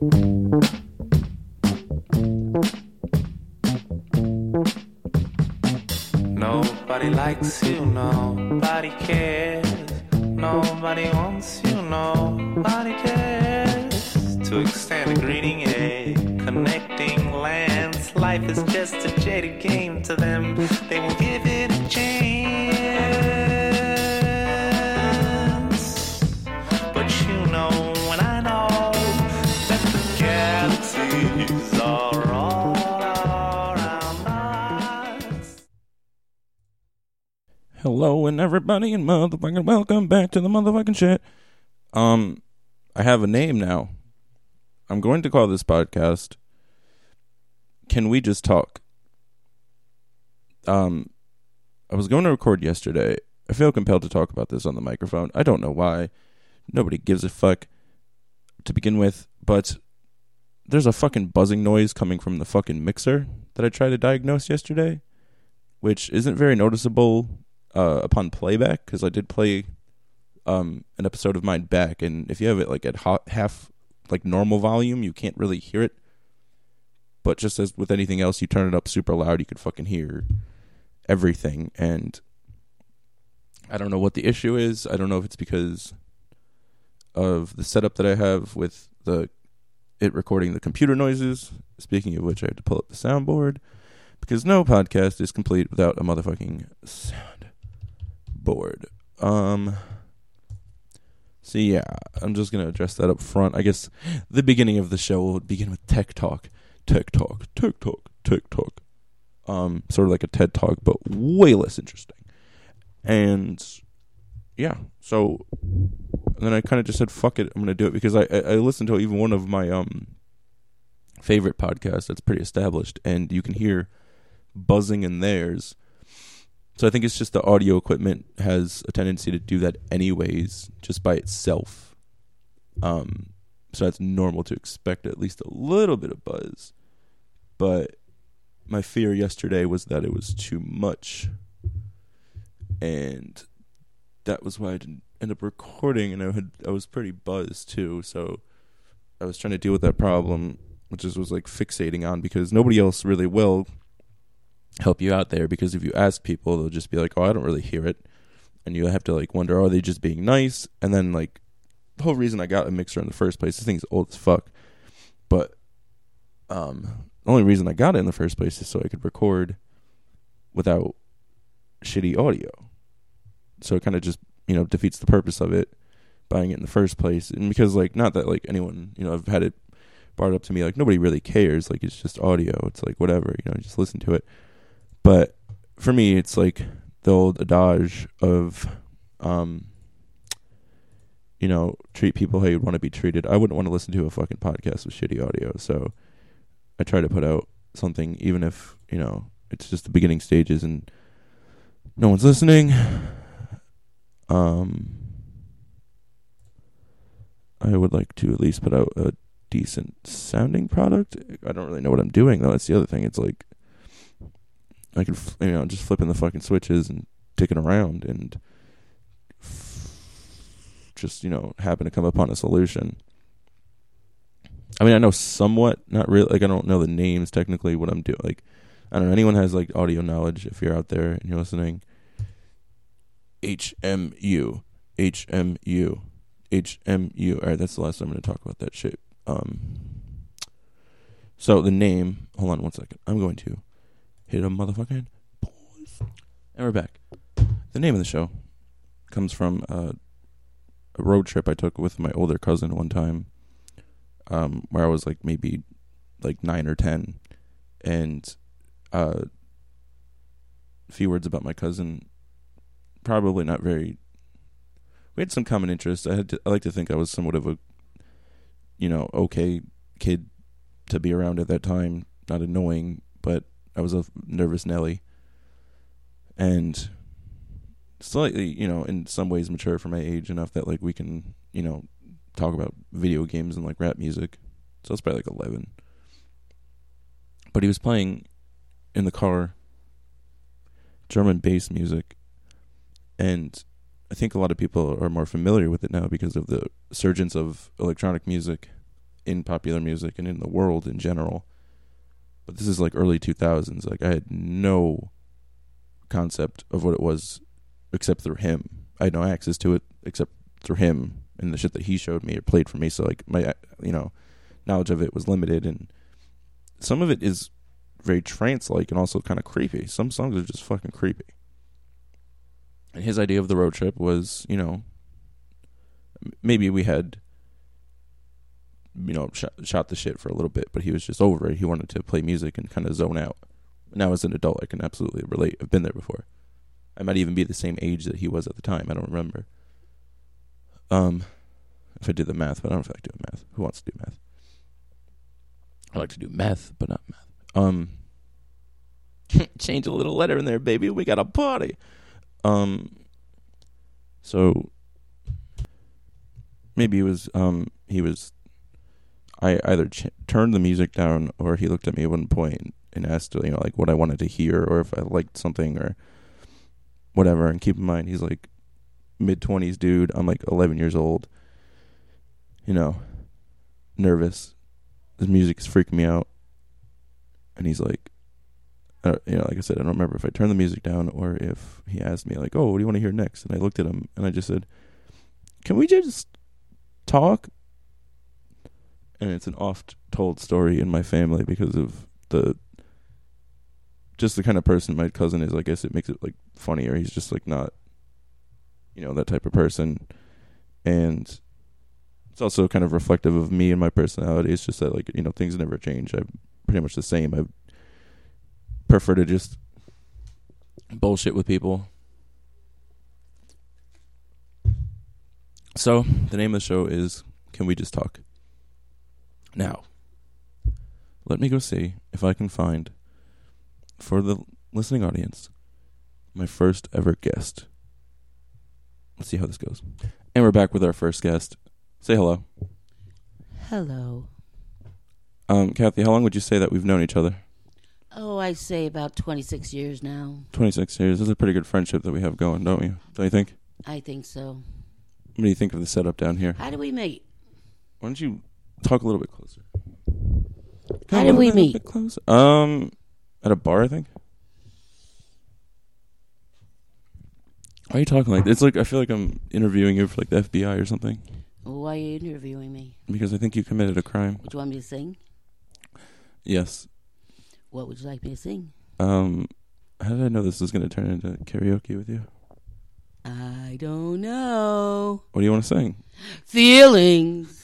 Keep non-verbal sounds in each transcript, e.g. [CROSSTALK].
Nobody likes you, nobody cares. Nobody wants you, nobody cares. To extend a greeting, a connecting lands. Life is just a jaded game to them. And everybody and motherfucking welcome back to the motherfucking shit. Um, I have a name now. I'm going to call this podcast Can We Just Talk? Um, I was going to record yesterday. I feel compelled to talk about this on the microphone. I don't know why. Nobody gives a fuck to begin with, but there's a fucking buzzing noise coming from the fucking mixer that I tried to diagnose yesterday, which isn't very noticeable uh, upon playback because I did play um, an episode of mine back, and if you have it like at ho- half like normal volume, you can't really hear it. But just as with anything else, you turn it up super loud, you could fucking hear everything. And I don't know what the issue is. I don't know if it's because of the setup that I have with the it recording the computer noises. Speaking of which, I had to pull up the soundboard because no podcast is complete without a motherfucking sound board. Um. So yeah, I'm just gonna address that up front. I guess the beginning of the show will begin with tech talk, tech talk, tech talk, tech talk. Um, sort of like a TED talk, but way less interesting. And yeah, so then I kind of just said, "Fuck it, I'm gonna do it," because I, I I listened to even one of my um favorite podcasts that's pretty established, and you can hear buzzing in theirs. So I think it's just the audio equipment has a tendency to do that anyways, just by itself. Um, so that's normal to expect at least a little bit of buzz. But my fear yesterday was that it was too much, and that was why I didn't end up recording. And I had I was pretty buzzed too, so I was trying to deal with that problem, which is was like fixating on because nobody else really will help you out there because if you ask people they'll just be like oh i don't really hear it. And you have to like wonder are they just being nice? And then like the whole reason i got a mixer in the first place this thing's old as fuck but um the only reason i got it in the first place is so i could record without shitty audio. So it kind of just you know defeats the purpose of it buying it in the first place. And because like not that like anyone you know i've had it brought up to me like nobody really cares. Like it's just audio. It's like whatever you know just listen to it but for me, it's like the old adage of, um, you know, treat people how you'd want to be treated. I wouldn't want to listen to a fucking podcast with shitty audio, so I try to put out something, even if you know it's just the beginning stages and no one's listening. Um, I would like to at least put out a decent sounding product. I don't really know what I'm doing though. That's the other thing. It's like I could, you know, just flipping the fucking switches and ticking around and just, you know, happen to come upon a solution. I mean, I know somewhat, not really, like, I don't know the names technically what I'm doing. Like, I don't know, anyone has, like, audio knowledge if you're out there and you're listening. HMU. HMU. HMU. All right, that's the last time I'm going to talk about that shit. Um, so the name, hold on one second. I'm going to hit a motherfucking pause. And we're back. The name of the show comes from uh, a road trip I took with my older cousin one time, um, where I was like maybe like nine or ten, and uh, a few words about my cousin. Probably not very. We had some common interests. I had to, I like to think I was somewhat of a, you know, okay kid to be around at that time. Not annoying, I was a nervous Nelly, and slightly, you know, in some ways mature for my age enough that like we can, you know, talk about video games and like rap music. So it's probably like eleven. But he was playing in the car German bass music, and I think a lot of people are more familiar with it now because of the surgence of electronic music in popular music and in the world in general. But this is like early 2000s. Like I had no concept of what it was except through him. I had no access to it except through him and the shit that he showed me or played for me. So like my uh, you know knowledge of it was limited, and some of it is very trance like and also kind of creepy. Some songs are just fucking creepy. And his idea of the road trip was, you know, maybe we had, you know, shot, shot the shit for a little bit, but he was just over it. He wanted to play music and kind of zone out. Now, as an adult, I can absolutely relate. I've been there before. I might even be the same age that he was at the time. I don't remember. Um, if I did the math, but I don't feel like doing math. Who wants to do math? I like to do meth, but not math. Um, [LAUGHS] change a little letter in there, baby. We got a party. Um, so maybe it was um he was. I either ch- turned the music down or he looked at me at one point and asked, you know, like what I wanted to hear or if I liked something or whatever. And keep in mind, he's like mid twenties dude. I'm like 11 years old. You know, nervous. His music is freaking me out. And he's like, uh, you know, like I said, I don't remember if I turned the music down or if he asked me like, "Oh, what do you want to hear next?" And I looked at him and I just said, "Can we just talk?" And it's an oft-told story in my family because of the just the kind of person my cousin is. I guess it makes it like funnier. He's just like not, you know, that type of person, and it's also kind of reflective of me and my personality. It's just that like you know things never change. I'm pretty much the same. I prefer to just bullshit with people. So the name of the show is "Can We Just Talk?" Now, let me go see if I can find for the listening audience my first ever guest. Let's see how this goes. And we're back with our first guest. Say hello. Hello. Um, Kathy, how long would you say that we've known each other? Oh, I say about 26 years now. 26 years. This is a pretty good friendship that we have going, don't you? Don't you think? I think so. What do you think of the setup down here? How do we meet? Why don't you talk a little bit closer? How did we meet? closer. Um, at a bar, I think. Why are you talking like It's like I feel like I'm interviewing you for like the FBI or something Why are you interviewing me? because I think you committed a crime. Would you want me to sing? Yes. What would you like me to sing? Um, how did I know this was going to turn into karaoke with you? I don't know. What do you want to sing? Feelings.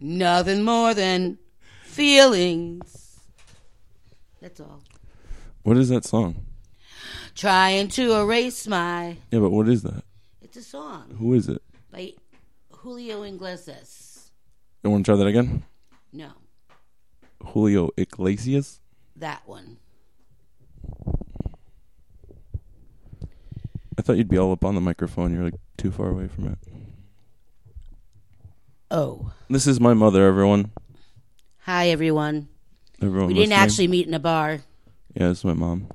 Nothing more than feelings. That's all. What is that song? Trying to erase my. Yeah, but what is that? It's a song Who is it? by Julio Iglesias. You want to try that again? No, Julio Iglesias. that one. I thought you'd be all up on the microphone. You're like too far away from it. Oh. This is my mother, everyone. Hi, everyone. Everyone. We didn't listening. actually meet in a bar. Yeah, this is my mom.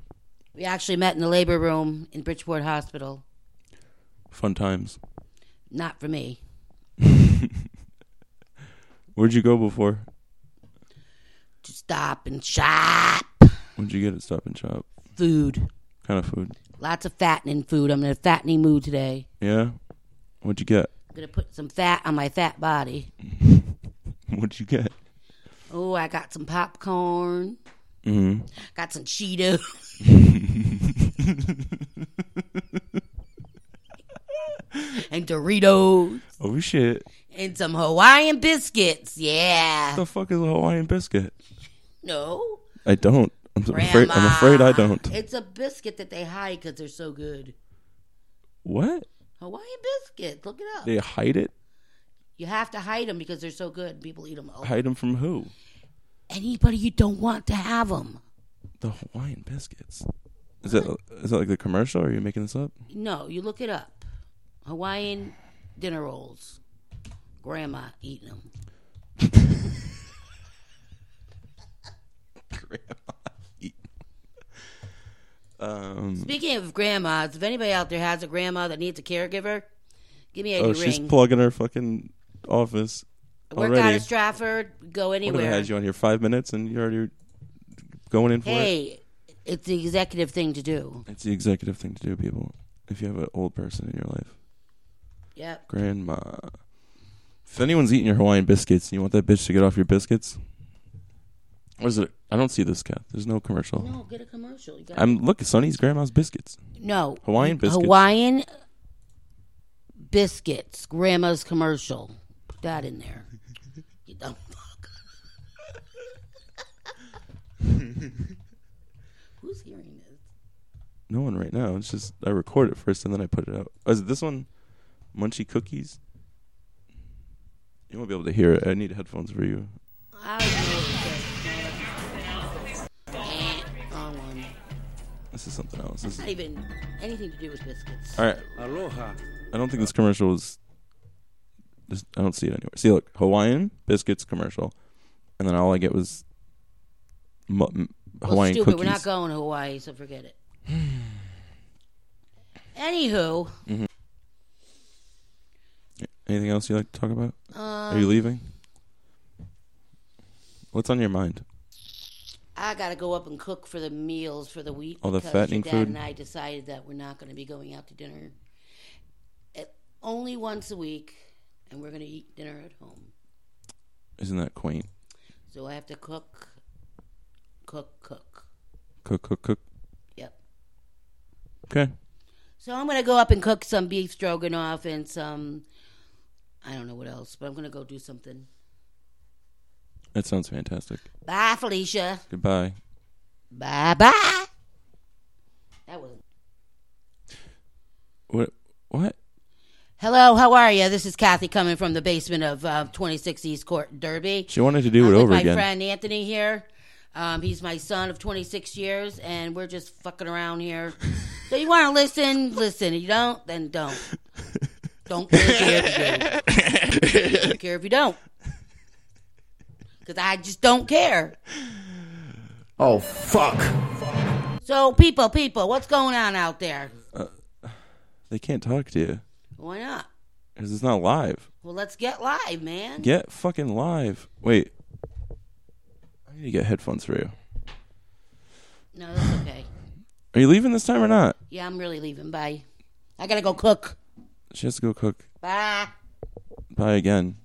We actually met in the labor room in Bridgeport Hospital. Fun times. Not for me. [LAUGHS] Where'd you go before? To stop and shop. What'd you get at Stop and Shop? Food. kind of food? Lots of fattening food. I'm in a fattening mood today. Yeah. What'd you get? I'm gonna put some fat on my fat body. [LAUGHS] What'd you get? Oh, I got some popcorn. Mm-hmm. Got some Cheetos. [LAUGHS] [LAUGHS] and Doritos. Oh shit! And some Hawaiian biscuits. Yeah. What the fuck is a Hawaiian biscuit? No. I don't. I'm afraid. I'm afraid I don't. It's a biscuit that they hide because they're so good. What? Hawaiian biscuits. Look it up. They hide it? You have to hide them because they're so good. And people eat them. Oh, Hide them from who? anybody you don't want to have them. The Hawaiian biscuits. Is that is that like the commercial? Or are you making this up? No, you look it up. Hawaiian dinner rolls. Grandma eating them. [LAUGHS] Um. Speaking of grandmas, if anybody out there has a grandma that needs a caregiver, give me a Oh, ring. she's plugging her fucking office. Work out of Stratford, go What if I had you on here five minutes and you're already going in for it? Hey, it's the executive thing to do. It's the executive thing to do, people. If you have an old person in your life, Yep. grandma. If anyone's eating your Hawaiian biscuits and you want that bitch to get off your biscuits, what is it? I don't see this, Kath. There's no commercial. No, get a commercial. You got I'm look. Sonny's grandma's biscuits. no Hawaiian biscuits. Hawaiian biscuits. Grandma's commercial. Put that in there. [LAUGHS] You dumb fuck. [LAUGHS] Who's hearing this? No one right now. It's just I record it first and then I put it out. Oh, is it this one? Munchie cookies. You won't be able to hear it. I need headphones for you. I don't know This is something else. This It's is, not even anything to do with biscuits. all right. Aloha. I don't think this commercial is. This, I don't see it anywhere. See, look, Hawaiian biscuits commercial, and then all I get was mu- m- Well, Hawaiian stupid. cookies. We're not going to Hawaii, so forget it. [SIGHS] Anywho, Anything else you like to talk about? um, Are you leaving? What's on your mind? I got to go up and cook for the meals for the week. All the fattening dad food? and I decided that we're not going to be going out to dinner only once a week, and we're going to eat dinner at home. Isn't that quaint? So I have to cook, cook, cook. Cook, cook, cook. Yep. Okay. So I'm going to go up and cook some beef stroganoff and some, I don't know what else, but I'm going to go do something. That sounds fantastic. Bye, Felicia. Goodbye. Bye bye. That was. What? What? Hello, how are you? This is Kathy coming from the basement of uh, 26 East Court, Derby. She wanted to do I'm it with over my again. friend Anthony here. Um, he's my son of 26 years, and we're just fucking around here. [LAUGHS] so you want to listen? Listen. If You don't? Then don't. Don't care if you do. don't care if you don't. Because I just don't care. Oh, fuck. So, people, people, what's going on out there? Uh, they can't talk to you Why not? because it's not live. Well, let's get live, man. Get fucking live. Wait. I need to get headphones for you. No, that's okay. Are you leaving this time or not? Yeah, I'm really leaving. Bye. I gotta go cook. She has to go cook. Bye. Bye again.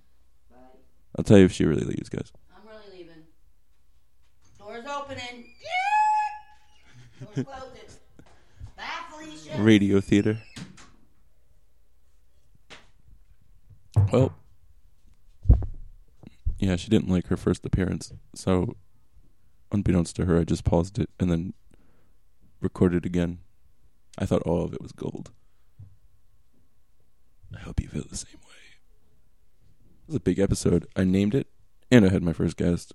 I'll tell you if she really leaves, guys. I'm really leaving. Doors opening. Doors closing. Bye, Felicia. Radio theater. Well, yeah, she didn't like her first appearance, so unbeknownst to her, I just paused it and then recorded again. I thought all of it was gold. I hope you feel the same way. It was a big episode. I named it, and I had my first guest.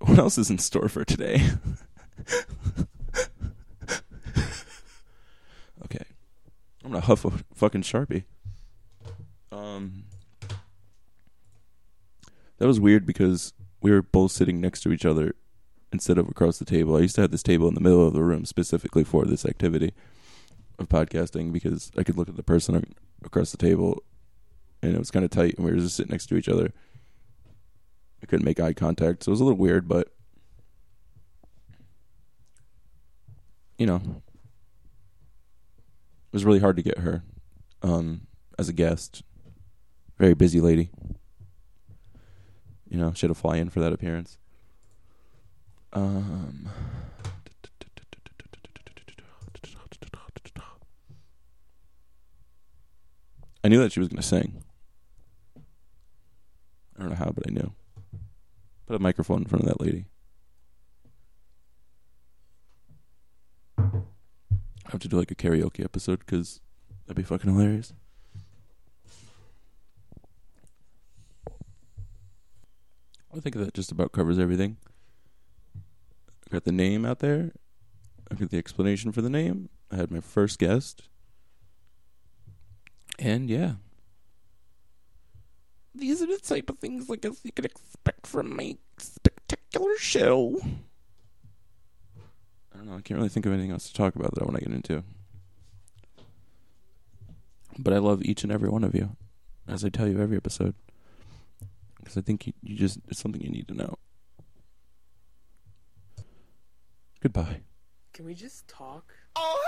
What else is in store for today? okay. I'm gonna huff a fucking sharpie. Um, that was weird because we were both sitting next to each other instead of across the table. I used to have this table in the middle of the room specifically for this activity of podcasting because I could look at the person across the table, and it was kind of tight, and we were just sitting next to each other. Couldn't make eye contact, so it was a little weird, but you know, it was really hard to get her um, as a guest. Very busy lady. You know, she had to fly in for that appearance. Um, I knew that she was going to sing. I don't know how, but I knew. Put a microphone in front of that lady. I have to do like a karaoke episode because that'd be fucking hilarious. I think that just about covers everything. I got the name out there. I got the explanation for the name. I had my first guest. And yeah. These are the type of things I guess you could expect from my spectacular show. I don't know. I can't really think of anything else to talk about that I want to get into. But I love each and every one of you, as I tell you every episode. because I think you, you just it's something you need to know. Goodbye. Can we just talk? Oh hell no!